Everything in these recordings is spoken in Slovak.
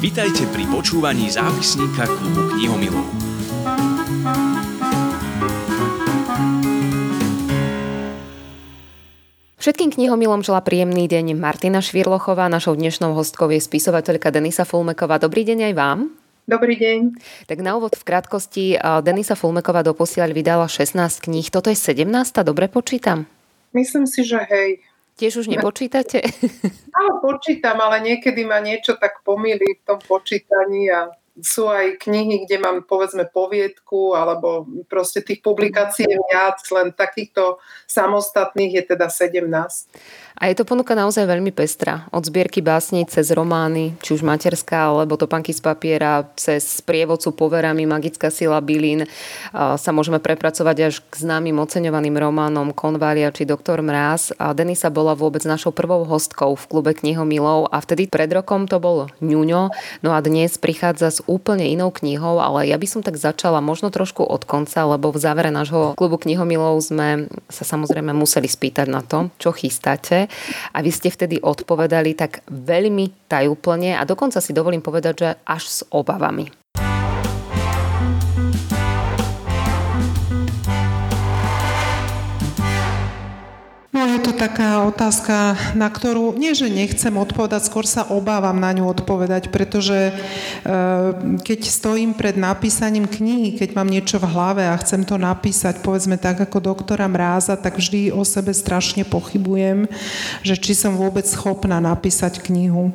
Vítajte pri počúvaní zápisníka klubu knihomilov. Všetkým knihomilom žela príjemný deň Martina Švirlochová, našou dnešnou hostkou je spisovateľka Denisa Fulmeková. Dobrý deň aj vám. Dobrý deň. Tak na úvod v krátkosti, Denisa Fulmeková doposiaľ vydala 16 kníh. Toto je 17. Dobre počítam? Myslím si, že hej. Tiež už nepočítate? Áno, počítam, ale niekedy ma niečo tak pomýli v tom počítaní a sú aj knihy, kde mám povedzme poviedku alebo proste tých publikácií viac, len takýchto samostatných je teda 17. A je to ponuka naozaj veľmi pestrá. Od zbierky básní cez romány, či už materská, alebo topanky z papiera, cez prievodcu poverami Magická sila bylín sa môžeme prepracovať až k známym oceňovaným románom Konvália či Doktor Mráz. A Denisa bola vôbec našou prvou hostkou v klube knihomilov a vtedy pred rokom to bol Ňuňo, no a dnes prichádza s úplne inou knihou, ale ja by som tak začala možno trošku od konca, lebo v závere nášho klubu knihomilov sme sa samozrejme museli spýtať na to, čo chystáte a vy ste vtedy odpovedali tak veľmi tajúplne a dokonca si dovolím povedať, že až s obavami. Je to taká otázka, na ktorú nie, že nechcem odpovedať, skôr sa obávam na ňu odpovedať, pretože e, keď stojím pred napísaním knihy, keď mám niečo v hlave a chcem to napísať, povedzme tak ako doktora Mráza, tak vždy o sebe strašne pochybujem, že či som vôbec schopná napísať knihu,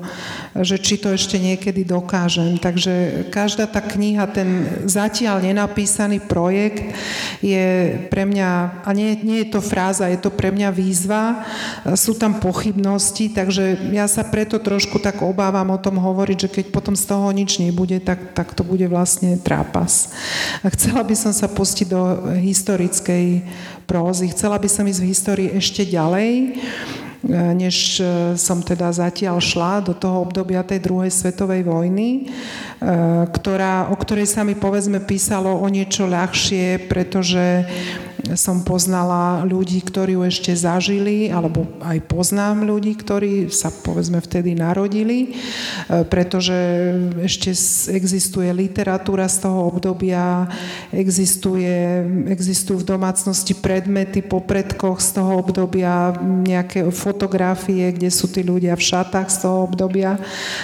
že či to ešte niekedy dokážem. Takže každá tá kniha, ten zatiaľ nenapísaný projekt je pre mňa, a nie, nie je to fráza, je to pre mňa výzva, sú tam pochybnosti, takže ja sa preto trošku tak obávam o tom hovoriť, že keď potom z toho nič nebude, tak, tak to bude vlastne trápas. A chcela by som sa pustiť do historickej prózy, chcela by som ísť v histórii ešte ďalej než som teda zatiaľ šla do toho obdobia tej druhej svetovej vojny, ktorá, o ktorej sa mi povedzme písalo o niečo ľahšie, pretože som poznala ľudí, ktorí ju ešte zažili, alebo aj poznám ľudí, ktorí sa povedzme vtedy narodili, e, pretože ešte existuje literatúra z toho obdobia, existuje, existujú v domácnosti predmety po predkoch z toho obdobia, nejaké fotografie, kde sú tí ľudia v šatách z toho obdobia.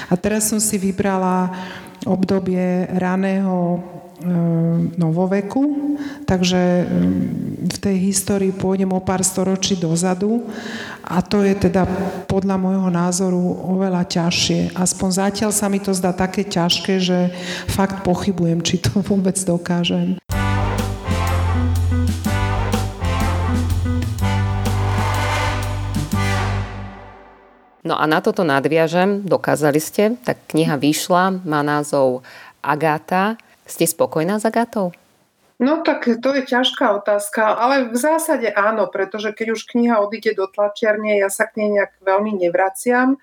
A teraz som si vybrala obdobie raného Ehm, novoveku, takže ehm, v tej histórii pôjdem o pár storočí dozadu a to je teda podľa môjho názoru oveľa ťažšie. Aspoň zatiaľ sa mi to zdá také ťažké, že fakt pochybujem, či to vôbec dokážem. No a na toto nadviažem, dokázali ste, tak kniha vyšla, má názov Agáta. Ste spokojná s Agatou? No tak to je ťažká otázka, ale v zásade áno, pretože keď už kniha odíde do tlačiarne, ja sa k nej nejak veľmi nevraciam. E,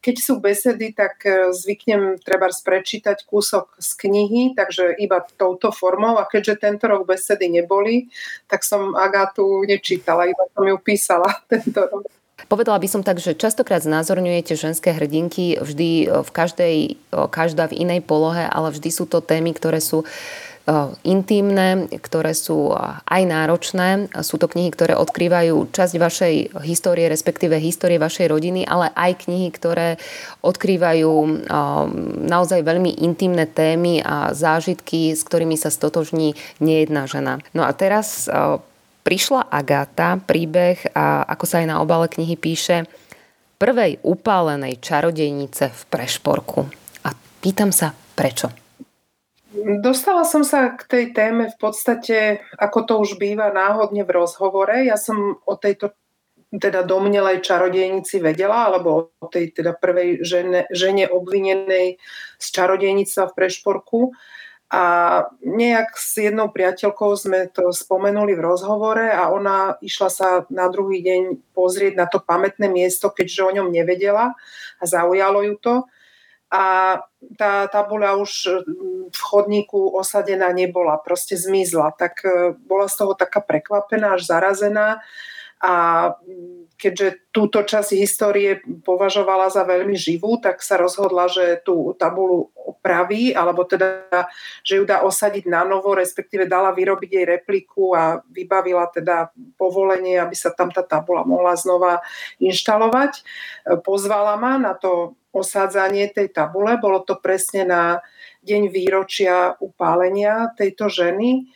keď sú besedy, tak e, zvyknem treba prečítať kúsok z knihy, takže iba touto formou a keďže tento rok besedy neboli, tak som Agátu nečítala, iba som ju písala tento rok. Povedala by som tak, že častokrát znázorňujete ženské hrdinky vždy e, v každej, e, každá v inej polohe, ale vždy sú to témy, ktoré sú e, intimné, ktoré sú aj náročné. Sú to knihy, ktoré odkrývajú časť vašej histórie, respektíve histórie vašej rodiny, ale aj knihy, ktoré odkrývajú naozaj veľmi intimné témy a zážitky, s ktorými sa stotožní nejedná žena. No a teraz prišla Agáta, príbeh, a ako sa aj na obale knihy píše, prvej upálenej čarodejnice v Prešporku. A pýtam sa, prečo? Dostala som sa k tej téme v podstate, ako to už býva náhodne v rozhovore. Ja som o tejto teda domnelej čarodejnici vedela, alebo o tej teda prvej žene, žene obvinenej z čarodejnictva v Prešporku. A nejak s jednou priateľkou sme to spomenuli v rozhovore a ona išla sa na druhý deň pozrieť na to pamätné miesto, keďže o ňom nevedela a zaujalo ju to. a tá tabuľa už v chodníku osadená nebola, proste zmizla. Tak bola z toho taká prekvapená, až zarazená a keďže túto časť histórie považovala za veľmi živú, tak sa rozhodla, že tú tabulu opraví, alebo teda, že ju dá osadiť na novo, respektíve dala vyrobiť jej repliku a vybavila teda povolenie, aby sa tam tá tabula mohla znova inštalovať. Pozvala ma na to osádzanie tej tabule, bolo to presne na deň výročia upálenia tejto ženy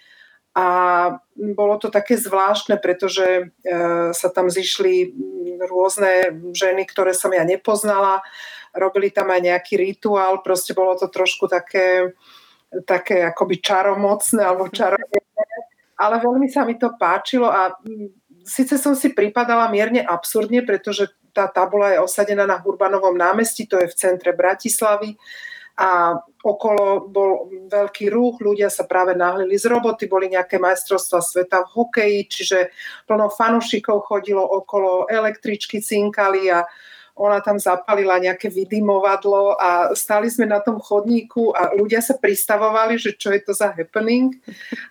a bolo to také zvláštne, pretože e, sa tam zišli rôzne ženy, ktoré som ja nepoznala. Robili tam aj nejaký rituál, proste bolo to trošku také, také akoby čaromocné alebo čarodenné. Ale veľmi sa mi to páčilo a síce som si pripadala mierne absurdne, pretože tá tabula je osadená na Hurbanovom námestí, to je v centre Bratislavy a okolo bol veľký rúch, ľudia sa práve nahlili z roboty, boli nejaké majstrovstvá sveta v hokeji, čiže plno fanúšikov chodilo okolo, električky cinkali a ona tam zapalila nejaké vydymovadlo a stali sme na tom chodníku a ľudia sa pristavovali, že čo je to za happening.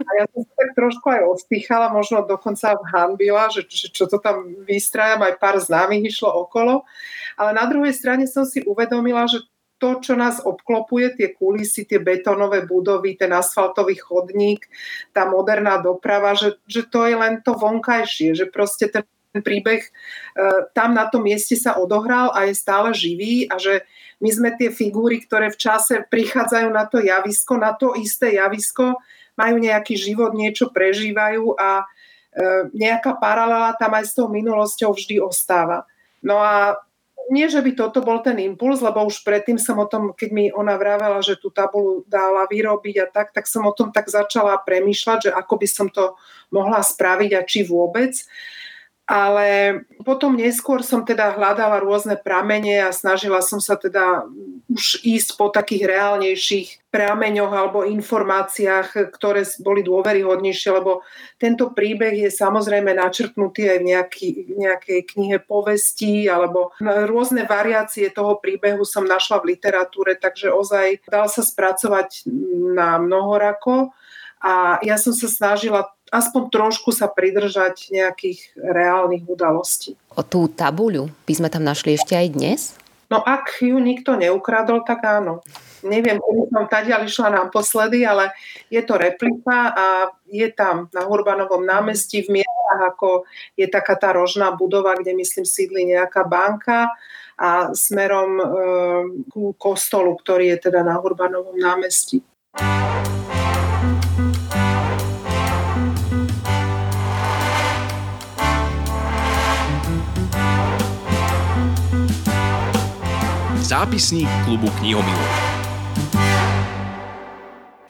A ja som sa tak trošku aj ostýchala, možno dokonca vhanbila, že, že čo to tam vystrajam, aj pár známych išlo okolo. Ale na druhej strane som si uvedomila, že to, čo nás obklopuje, tie kulisy, tie betónové budovy, ten asfaltový chodník, tá moderná doprava, že, že to je len to vonkajšie, že proste ten príbeh e, tam na tom mieste sa odohral a je stále živý a že my sme tie figúry, ktoré v čase prichádzajú na to javisko, na to isté javisko, majú nejaký život, niečo prežívajú a e, nejaká paralela tam aj s tou minulosťou vždy ostáva. No a nie, že by toto bol ten impuls, lebo už predtým som o tom, keď mi ona vravela, že tú tabulu dala vyrobiť a tak, tak som o tom tak začala premýšľať, že ako by som to mohla spraviť a či vôbec. Ale potom neskôr som teda hľadala rôzne pramene a snažila som sa teda už ísť po takých reálnejších prameňoch alebo informáciách, ktoré boli dôveryhodnejšie, lebo tento príbeh je samozrejme načrtnutý aj v nejaký, nejakej knihe povestí alebo rôzne variácie toho príbehu som našla v literatúre, takže ozaj dal sa spracovať na mnohorako a ja som sa snažila aspoň trošku sa pridržať nejakých reálnych udalostí. O tú tabuľu by sme tam našli ešte aj dnes? No ak ju nikto neukradol, tak áno. Neviem, kedy som tadiaľ išla naposledy, ale je to replika a je tam na Urbanovom námestí v mierach, ako je taká tá rožná budova, kde myslím sídli nejaká banka a smerom e, ku kostolu, ktorý je teda na Urbanovom námestí. Zápisník klubu knihomilov.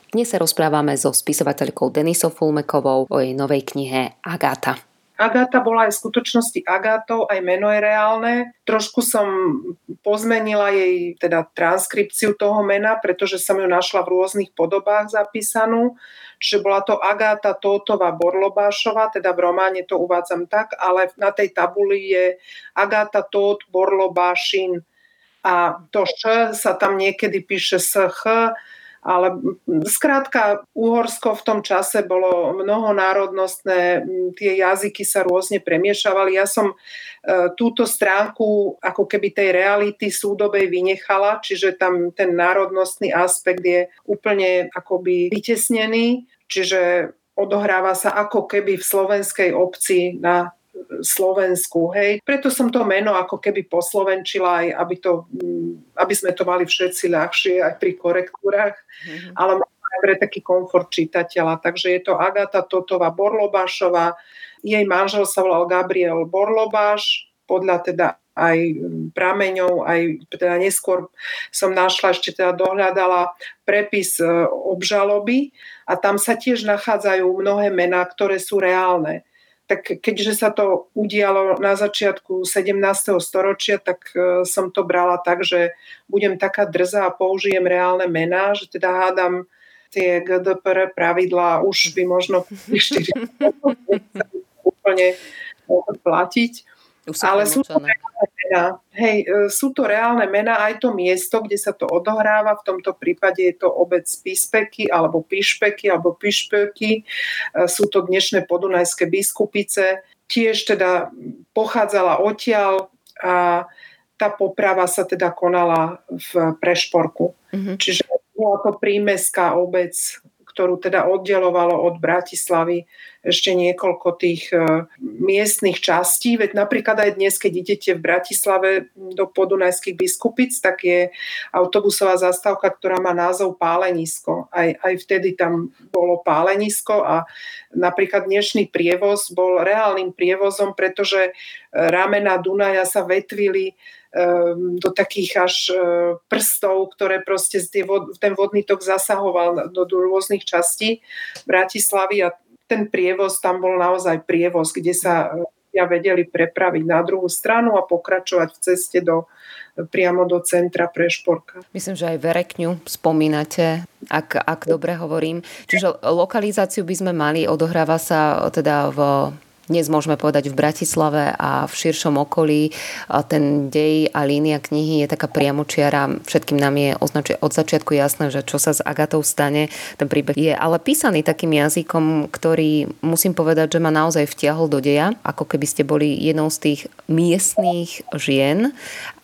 Dnes sa rozprávame so spisovateľkou Denisou Fulmekovou o jej novej knihe Agáta. Agáta bola aj v skutočnosti Agátou, aj meno je reálne. Trošku som pozmenila jej teda transkripciu toho mena, pretože som ju našla v rôznych podobách zapísanú. Čiže bola to Agáta Tótová Borlobášová, teda v románe to uvádzam tak, ale na tej tabuli je Agáta Tót Borlobášin a to š sa tam niekedy píše sh, ale skrátka Uhorsko v tom čase bolo mnohonárodnostné, tie jazyky sa rôzne premiešavali. Ja som e, túto stránku ako keby tej reality súdobej vynechala, čiže tam ten národnostný aspekt je úplne akoby vytesnený, čiže odohráva sa ako keby v slovenskej obci na Slovensku. Hej. Preto som to meno ako keby poslovenčila aj, aby, to, mm, aby sme to mali všetci ľahšie aj pri korektúrach, mm-hmm. ale aj pre taký komfort čitateľa. Takže je to Agata Totová Borlobášová, jej manžel sa volal Gabriel Borlobáš, podľa teda aj prameňov, aj teda neskôr som našla, ešte teda dohľadala prepis e, obžaloby a tam sa tiež nachádzajú mnohé mená, ktoré sú reálne tak keďže sa to udialo na začiatku 17. storočia, tak e, som to brala tak, že budem taká drzá a použijem reálne mená, že teda hádam tie GDPR pravidlá už by možno 4 úplne platiť. Sú Ale sú to reálne mená. Hej, e, sú to reálne mená, aj to miesto, kde sa to odohráva. V tomto prípade je to obec Pišpeky alebo Pišpeky alebo Pišpeky. E, sú to dnešné podunajské biskupice. Tiež teda pochádzala odtiaľ a tá poprava sa teda konala v Prešporku. Mm-hmm. Čiže bola to prímeská obec, ktorú teda oddelovalo od Bratislavy ešte niekoľko tých e, miestnych častí. Veď napríklad aj dnes, keď idete v Bratislave do podunajských biskupic, tak je autobusová zastávka, ktorá má názov Pálenisko. Aj, aj vtedy tam bolo Pálenisko a napríklad dnešný prievoz bol reálnym prievozom, pretože e, ramena Dunaja sa vetvili Ehm, do takých až e, prstov, ktoré proste ten vodný tok zasahoval do rôznych častí Bratislavy a ten prievoz, tam bol naozaj prievoz, kde sa e, vedeli prepraviť na druhú stranu a pokračovať v ceste do, priamo do centra pre šporka. Myslím, že aj Verekňu spomínate, ak, ak dobre hovorím. Čiže lokalizáciu by sme mali, odohráva sa teda v dnes môžeme povedať v Bratislave a v širšom okolí. Ten dej a línia knihy je taká priamočiara. Všetkým nám je označuje od začiatku jasné, že čo sa s Agatou stane. Ten príbeh je ale písaný takým jazykom, ktorý musím povedať, že ma naozaj vtiahol do deja, ako keby ste boli jednou z tých miestných žien.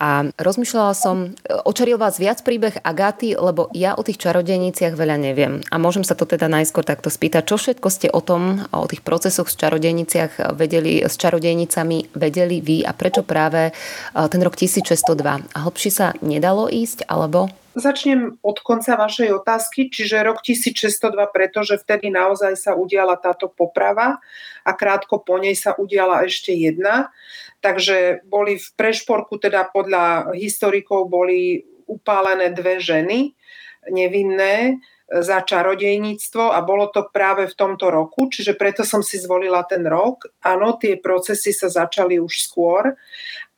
A rozmýšľala som, očaril vás viac príbeh Agaty, lebo ja o tých čarodejniciach veľa neviem. A môžem sa to teda najskôr takto spýtať, čo všetko ste o tom, o tých procesoch s čarodejniciach vedeli, s čarodejnicami vedeli vy a prečo práve e, ten rok 1602? A hlbšie sa nedalo ísť, alebo? Začnem od konca vašej otázky, čiže rok 1602, pretože vtedy naozaj sa udiala táto poprava a krátko po nej sa udiala ešte jedna. Takže boli v Prešporku, teda podľa historikov, boli upálené dve ženy nevinné, za čarodejníctvo a bolo to práve v tomto roku, čiže preto som si zvolila ten rok. Áno, tie procesy sa začali už skôr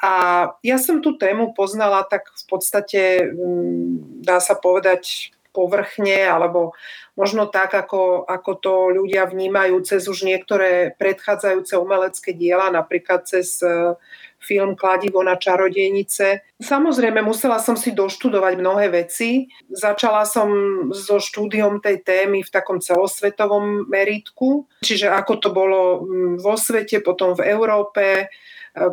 a ja som tú tému poznala tak v podstate, mm, dá sa povedať, povrchne, alebo možno tak, ako, ako to ľudia vnímajú cez už niektoré predchádzajúce umelecké diela, napríklad cez film Kladivo na čarodejnice. Samozrejme, musela som si doštudovať mnohé veci. Začala som so štúdiom tej témy v takom celosvetovom meritku, čiže ako to bolo mm, vo svete, potom v Európe, e,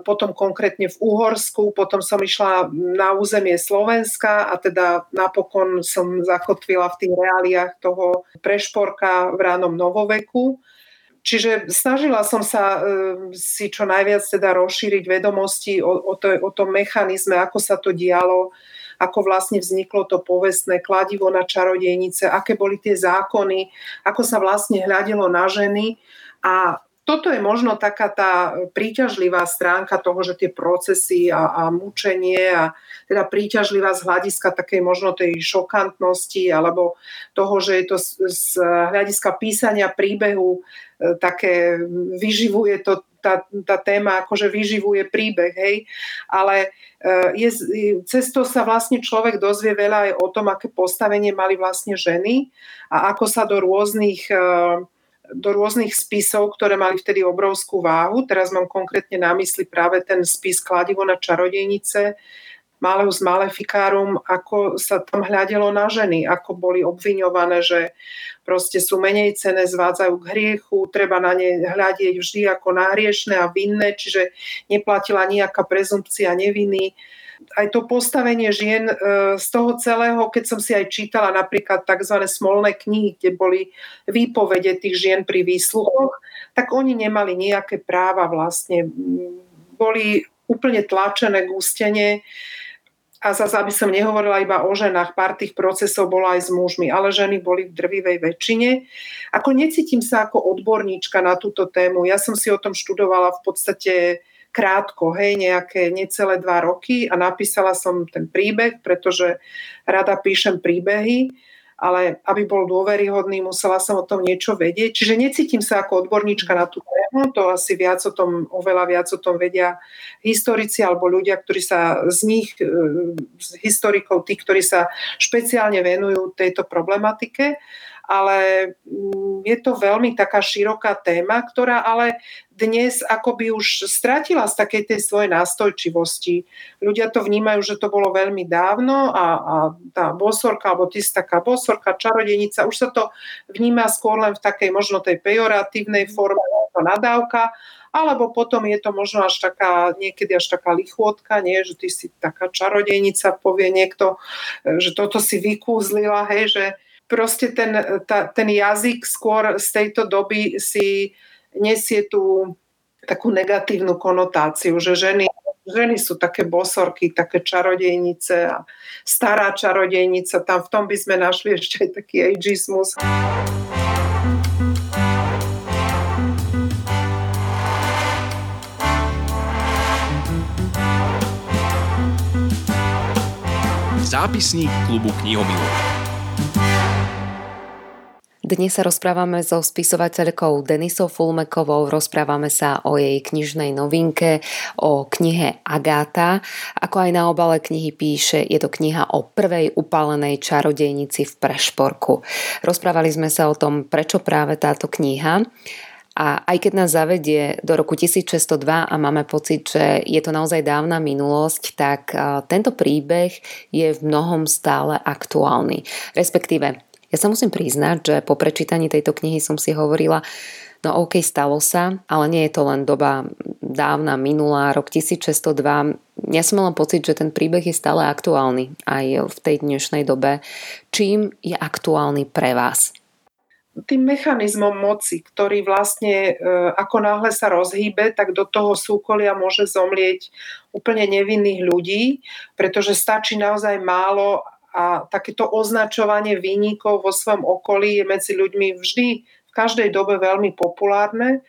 potom konkrétne v Uhorsku, potom som išla na územie Slovenska a teda napokon som zakotvila v tých reáliách toho prešporka v ránom novoveku. Čiže snažila som sa ehm, si čo najviac teda rozšíriť vedomosti o, o, to, o tom mechanizme, ako sa to dialo, ako vlastne vzniklo to povestné kladivo na čarodejnice, aké boli tie zákony, ako sa vlastne hľadilo na ženy. A toto je možno taká tá príťažlivá stránka toho, že tie procesy a, a mučenie a teda príťažlivá z hľadiska takej možno tej šokantnosti alebo toho, že je to z, z hľadiska písania príbehu E, také vyživuje to, tá, tá téma akože vyživuje príbeh, hej, ale e, je, cez to sa vlastne človek dozvie veľa aj o tom, aké postavenie mali vlastne ženy a ako sa do rôznych e, do rôznych spisov, ktoré mali vtedy obrovskú váhu. Teraz mám konkrétne na mysli práve ten spis Kladivo na čarodejnice, Maleus Maleficarum, ako sa tam hľadelo na ženy, ako boli obviňované, že proste sú menej cené, zvádzajú k hriechu, treba na ne hľadieť vždy ako na hriešne a vinné, čiže neplatila nejaká prezumpcia neviny. Aj to postavenie žien e, z toho celého, keď som si aj čítala napríklad tzv. smolné knihy, kde boli výpovede tých žien pri výsluchoch, tak oni nemali nejaké práva vlastne. Boli úplne tlačené k ústene a zase, aby som nehovorila iba o ženách, pár tých procesov bolo aj s mužmi, ale ženy boli v drvivej väčšine. Ako necítim sa ako odborníčka na túto tému. Ja som si o tom študovala v podstate krátko, hej, nejaké necelé dva roky a napísala som ten príbeh, pretože rada píšem príbehy ale aby bol dôveryhodný, musela som o tom niečo vedieť. Čiže necítim sa ako odborníčka na tú tému, to asi viac o tom, oveľa viac o tom vedia historici alebo ľudia, ktorí sa z nich, e, z historikov, tí, ktorí sa špeciálne venujú tejto problematike. ale mm, je to veľmi taká široká téma, ktorá ale dnes akoby už stratila z takej tej svojej nástojčivosti. Ľudia to vnímajú, že to bolo veľmi dávno a, a tá bosorka, alebo ty taká bosorka, čarodejnica, už sa to vníma skôr len v takej možno tej pejoratívnej forme, ako nadávka, alebo potom je to možno až taká, niekedy až taká lichôdka, nie, že ty si taká čarodejnica, povie niekto, že toto si vykúzlila, hej, že proste ten, ta, ten jazyk skôr z tejto doby si nesie tú takú negatívnu konotáciu, že ženy, ženy sú také bosorky, také čarodejnice a stará čarodejnica, tam v tom by sme našli ešte aj taký ageismus. Zápisník klubu knihomilov. Dnes sa rozprávame so spisovateľkou Denisou Fulmekovou, rozprávame sa o jej knižnej novinke, o knihe Agáta. Ako aj na obale knihy píše, je to kniha o prvej upálenej čarodejnici v Prešporku. Rozprávali sme sa o tom, prečo práve táto kniha. A aj keď nás zavedie do roku 1602 a máme pocit, že je to naozaj dávna minulosť, tak tento príbeh je v mnohom stále aktuálny. Respektíve, ja sa musím priznať, že po prečítaní tejto knihy som si hovorila, no OK, stalo sa, ale nie je to len doba dávna, minulá, rok 1602. Ja som mala pocit, že ten príbeh je stále aktuálny aj v tej dnešnej dobe. Čím je aktuálny pre vás? tým mechanizmom moci, ktorý vlastne e, ako náhle sa rozhýbe, tak do toho súkolia môže zomlieť úplne nevinných ľudí, pretože stačí naozaj málo a takéto označovanie výnikov vo svojom okolí je medzi ľuďmi vždy v každej dobe veľmi populárne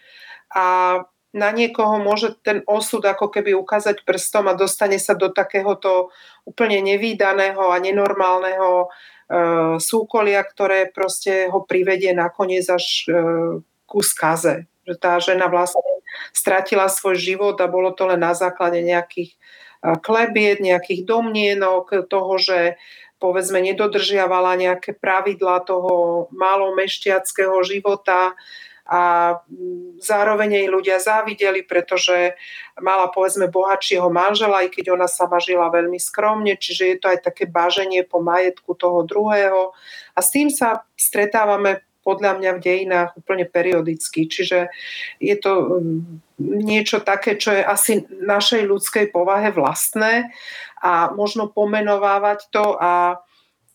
a na niekoho môže ten osud ako keby ukázať prstom a dostane sa do takéhoto úplne nevýdaného a nenormálneho E, súkolia, ktoré proste ho privedie nakoniec až e, ku skaze. Že tá žena vlastne stratila svoj život a bolo to len na základe nejakých e, klebiet, nejakých domnienok, toho, že povedzme nedodržiavala nejaké pravidlá toho malomešťackého života, a zároveň jej ľudia závideli, pretože mala povedzme bohatšieho manžela, aj keď ona sama žila veľmi skromne, čiže je to aj také báženie po majetku toho druhého. A s tým sa stretávame podľa mňa v dejinách úplne periodicky. Čiže je to mm, niečo také, čo je asi našej ľudskej povahe vlastné a možno pomenovávať to a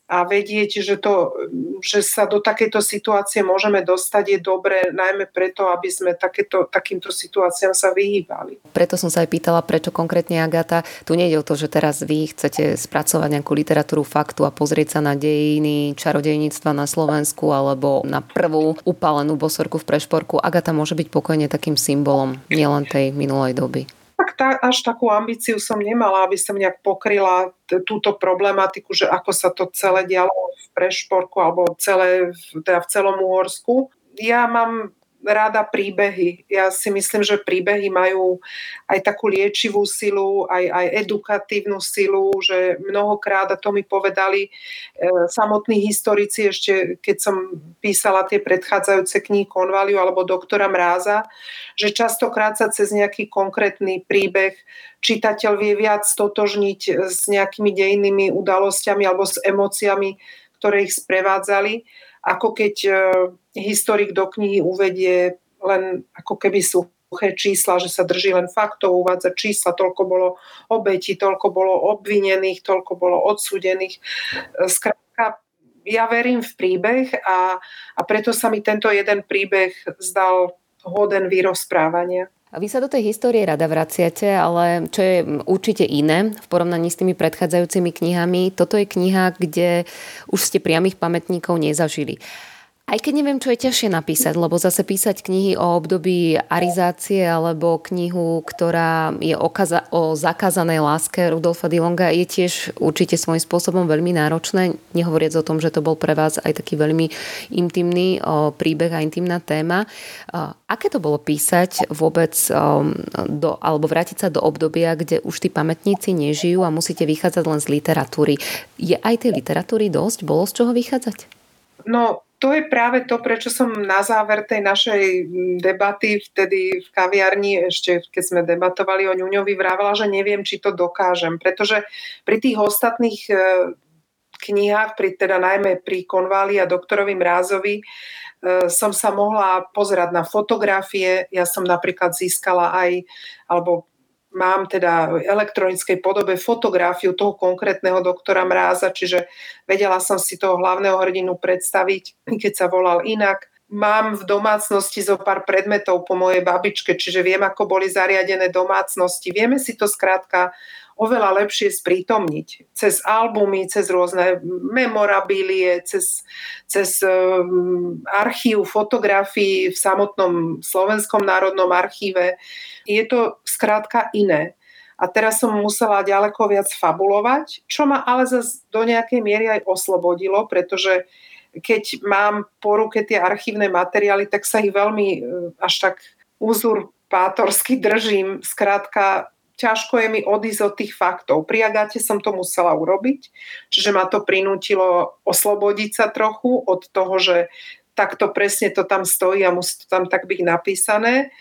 a vedieť, že, to, že sa do takéto situácie môžeme dostať je dobré najmä preto, aby sme takéto, takýmto situáciám sa vyhýbali. Preto som sa aj pýtala, prečo konkrétne Agata. Tu nejde o to, že teraz vy chcete spracovať nejakú literatúru faktu a pozrieť sa na dejiny čarodejníctva na Slovensku alebo na prvú upálenú bosorku v Prešporku. Agata môže byť pokojne takým symbolom nielen tej minulej doby tá, až takú ambíciu som nemala, aby som nejak pokryla t- túto problematiku, že ako sa to celé dialo v Prešporku alebo celé, teda v celom Uhorsku. Ja mám rada príbehy. Ja si myslím, že príbehy majú aj takú liečivú silu, aj, aj edukatívnu silu, že mnohokrát, a to mi povedali e, samotní historici ešte, keď som písala tie predchádzajúce knihy Konvaliu alebo doktora Mráza, že častokrát sa cez nejaký konkrétny príbeh čitateľ vie viac stotožniť s nejakými dejnými udalosťami alebo s emóciami, ktoré ich sprevádzali ako keď e, historik do knihy uvedie len ako keby suché čísla, že sa drží len faktov, uvádza čísla, toľko bolo obetí, toľko bolo obvinených, toľko bolo odsúdených. E, skrátka, ja verím v príbeh a, a preto sa mi tento jeden príbeh zdal hoden vyrozprávania. Vy sa do tej histórie rada vraciate, ale čo je určite iné v porovnaní s tými predchádzajúcimi knihami, toto je kniha, kde už ste priamých pamätníkov nezažili. Aj keď neviem, čo je ťažšie napísať, lebo zase písať knihy o období arizácie alebo knihu, ktorá je o, kaza- o zakázanej láske Rudolfa Dilonga je tiež určite svojím spôsobom veľmi náročné, nehovoriac o tom, že to bol pre vás aj taký veľmi intimný o, príbeh a intimná téma. O, aké to bolo písať vôbec o, do, alebo vrátiť sa do obdobia, kde už tí pamätníci nežijú a musíte vychádzať len z literatúry. Je aj tej literatúry dosť? Bolo z čoho vychádzať? No, to je práve to, prečo som na záver tej našej debaty vtedy v kaviarni, ešte keď sme debatovali o ňuňovi, vrávala, že neviem, či to dokážem. Pretože pri tých ostatných e, knihách, pri, teda najmä pri Konváli a doktorovi Mrázovi, e, som sa mohla pozerať na fotografie. Ja som napríklad získala aj, alebo mám teda v elektronickej podobe fotografiu toho konkrétneho doktora Mráza, čiže vedela som si toho hlavného hrdinu predstaviť, keď sa volal inak. Mám v domácnosti zo pár predmetov po mojej babičke, čiže viem, ako boli zariadené domácnosti. Vieme si to skrátka oveľa lepšie sprítomniť. Cez albumy, cez rôzne memorabilie, cez, cez um, archív fotografií v samotnom Slovenskom národnom archíve. Je to skrátka iné. A teraz som musela ďaleko viac fabulovať, čo ma ale zase do nejakej miery aj oslobodilo, pretože keď mám po ruke tie archívne materiály, tak sa ich veľmi uh, až tak uzurpátorsky držím. Skrátka, ťažko je mi odísť od tých faktov. Pri Agáte som to musela urobiť, čiže ma to prinútilo oslobodiť sa trochu od toho, že takto presne to tam stojí a musí to tam tak byť napísané.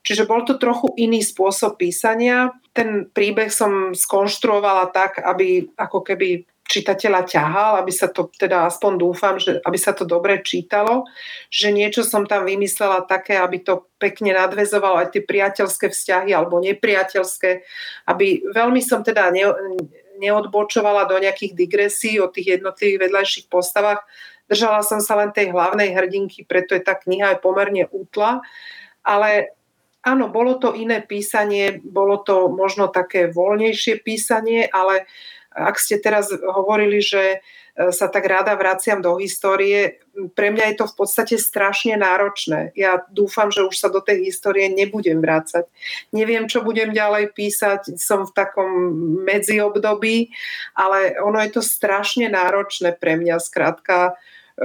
Čiže bol to trochu iný spôsob písania. Ten príbeh som skonštruovala tak, aby ako keby čitateľa ťahal, aby sa to, teda aspoň dúfam, že aby sa to dobre čítalo, že niečo som tam vymyslela také, aby to pekne nadvezovalo aj tie priateľské vzťahy alebo nepriateľské, aby veľmi som teda ne, neodbočovala do nejakých digresí o tých jednotlivých vedľajších postavách. Držala som sa len tej hlavnej hrdinky, preto je tá kniha aj pomerne útla, ale áno, bolo to iné písanie, bolo to možno také voľnejšie písanie, ale uh, ak ste teraz hovorili, že e, sa tak rada vraciam do histórie, pre mňa je to v podstate strašne náročné. Ja dúfam, že už sa do tej histórie nebudem vrácať. Neviem, čo budem ďalej písať, som v takom medziobdobí, ale ono je to strašne náročné pre mňa. Skrátka, e,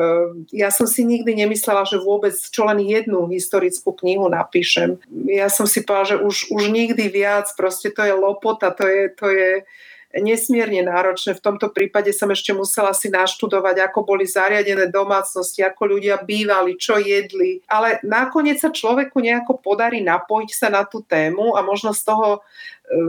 ja som si nikdy nemyslela, že vôbec čo len jednu historickú knihu napíšem. Ja som si povedala, že už, už nikdy viac, proste to je lopota, to je, to je nesmierne náročné. V tomto prípade som ešte musela si naštudovať, ako boli zariadené domácnosti, ako ľudia bývali, čo jedli. Ale nakoniec sa človeku nejako podarí napojiť sa na tú tému a možno z toho,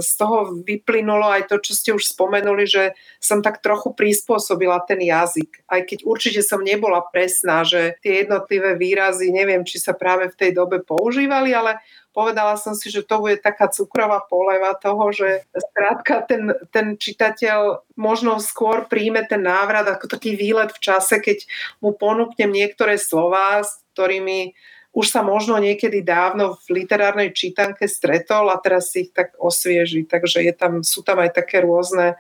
z toho vyplynulo aj to, čo ste už spomenuli, že som tak trochu prispôsobila ten jazyk. Aj keď určite som nebola presná, že tie jednotlivé výrazy, neviem, či sa práve v tej dobe používali, ale povedala som si, že to bude taká cukrová poleva toho, že skrátka ten, ten čitateľ možno skôr príjme ten návrat ako taký výlet v čase, keď mu ponúknem niektoré slova, s ktorými už sa možno niekedy dávno v literárnej čítanke stretol a teraz si ich tak osvieži. Takže je tam, sú tam aj také rôzne,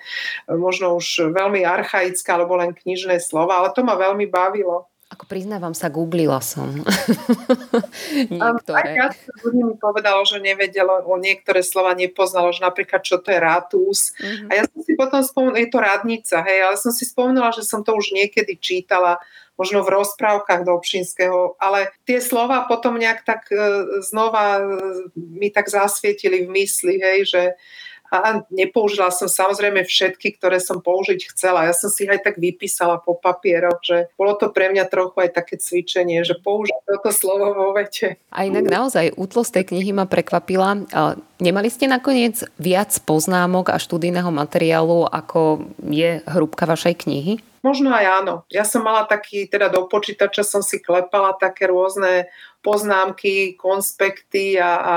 možno už veľmi archaické alebo len knižné slova, ale to ma veľmi bavilo. Ako priznávam sa, googlila som niektoré. Aj ľudí mi povedalo, že nevedelo, o niektoré slova nepoznalo, že napríklad čo to je rátus. Mm-hmm. A ja som si potom spomenula, je to radnica, hej, ale som si spomenula, že som to už niekedy čítala, možno v rozprávkach do Obšinského, ale tie slova potom nejak tak e, znova e, mi tak zasvietili v mysli, hej, že a nepoužila som samozrejme všetky, ktoré som použiť chcela. Ja som si aj tak vypísala po papieroch, že bolo to pre mňa trochu aj také cvičenie, že použiť toto slovo vo vete. A inak naozaj útlosť tej knihy ma prekvapila. Nemali ste nakoniec viac poznámok a študijného materiálu, ako je hrúbka vašej knihy? Možno aj áno. Ja som mala taký, teda do počítača som si klepala také rôzne poznámky, konspekty a, a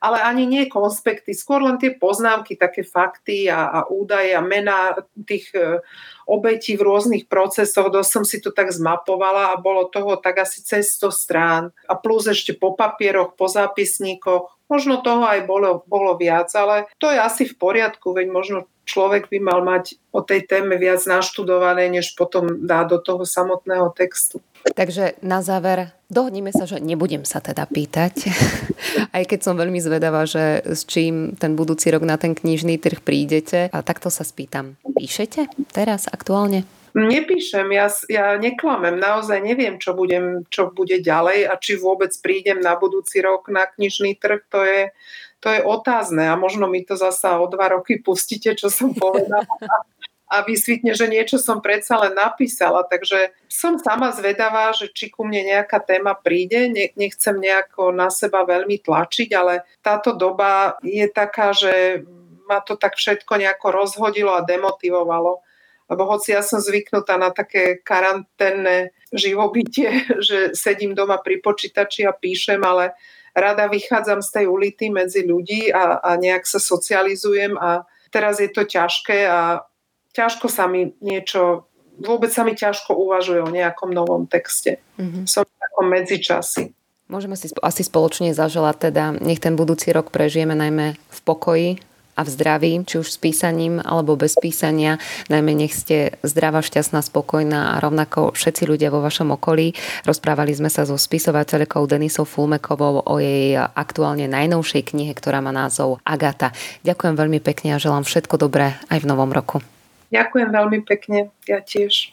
ale ani nie konspekty, skôr len tie poznámky, také fakty a, a údaje a mená tých e, obetí v rôznych procesoch, dosť som si to tak zmapovala a bolo toho tak asi cez 100 strán. A plus ešte po papieroch, po zápisníkoch, možno toho aj bolo, bolo viac, ale to je asi v poriadku, veď možno človek by mal mať o tej téme viac naštudované, než potom dá do toho samotného textu. Takže na záver dohodníme sa, že nebudem sa teda pýtať, aj keď som veľmi zvedavá, že s čím ten budúci rok na ten knižný trh prídete. A takto sa spýtam. Píšete teraz aktuálne? Nepíšem, ja, ja neklamem, naozaj neviem, čo, budem, čo bude ďalej a či vôbec prídem na budúci rok na knižný trh, to je, to je otázne a možno mi to zasa o dva roky pustíte, čo som povedala a vysvitne, že niečo som predsa len napísala. Takže som sama zvedavá, že či ku mne nejaká téma príde. Nechcem nejako na seba veľmi tlačiť, ale táto doba je taká, že ma to tak všetko nejako rozhodilo a demotivovalo. Lebo hoci ja som zvyknutá na také karanténne živobytie, že sedím doma pri počítači a píšem, ale rada vychádzam z tej ulity medzi ľudí a, a nejak sa socializujem a teraz je to ťažké a ťažko sa mi niečo, vôbec sa mi ťažko uvažuje o nejakom novom texte. Mm-hmm. Som v takom medzičasi. Môžeme si asi spoločne zaželať teda, nech ten budúci rok prežijeme najmä v pokoji a v zdraví, či už s písaním alebo bez písania. Najmä nech ste zdravá, šťastná, spokojná a rovnako všetci ľudia vo vašom okolí. Rozprávali sme sa so spisovateľkou Denisou Fulmekovou o jej aktuálne najnovšej knihe, ktorá má názov Agata. Ďakujem veľmi pekne a želám všetko dobré aj v novom roku. Ďakujem veľmi pekne, ja tiež.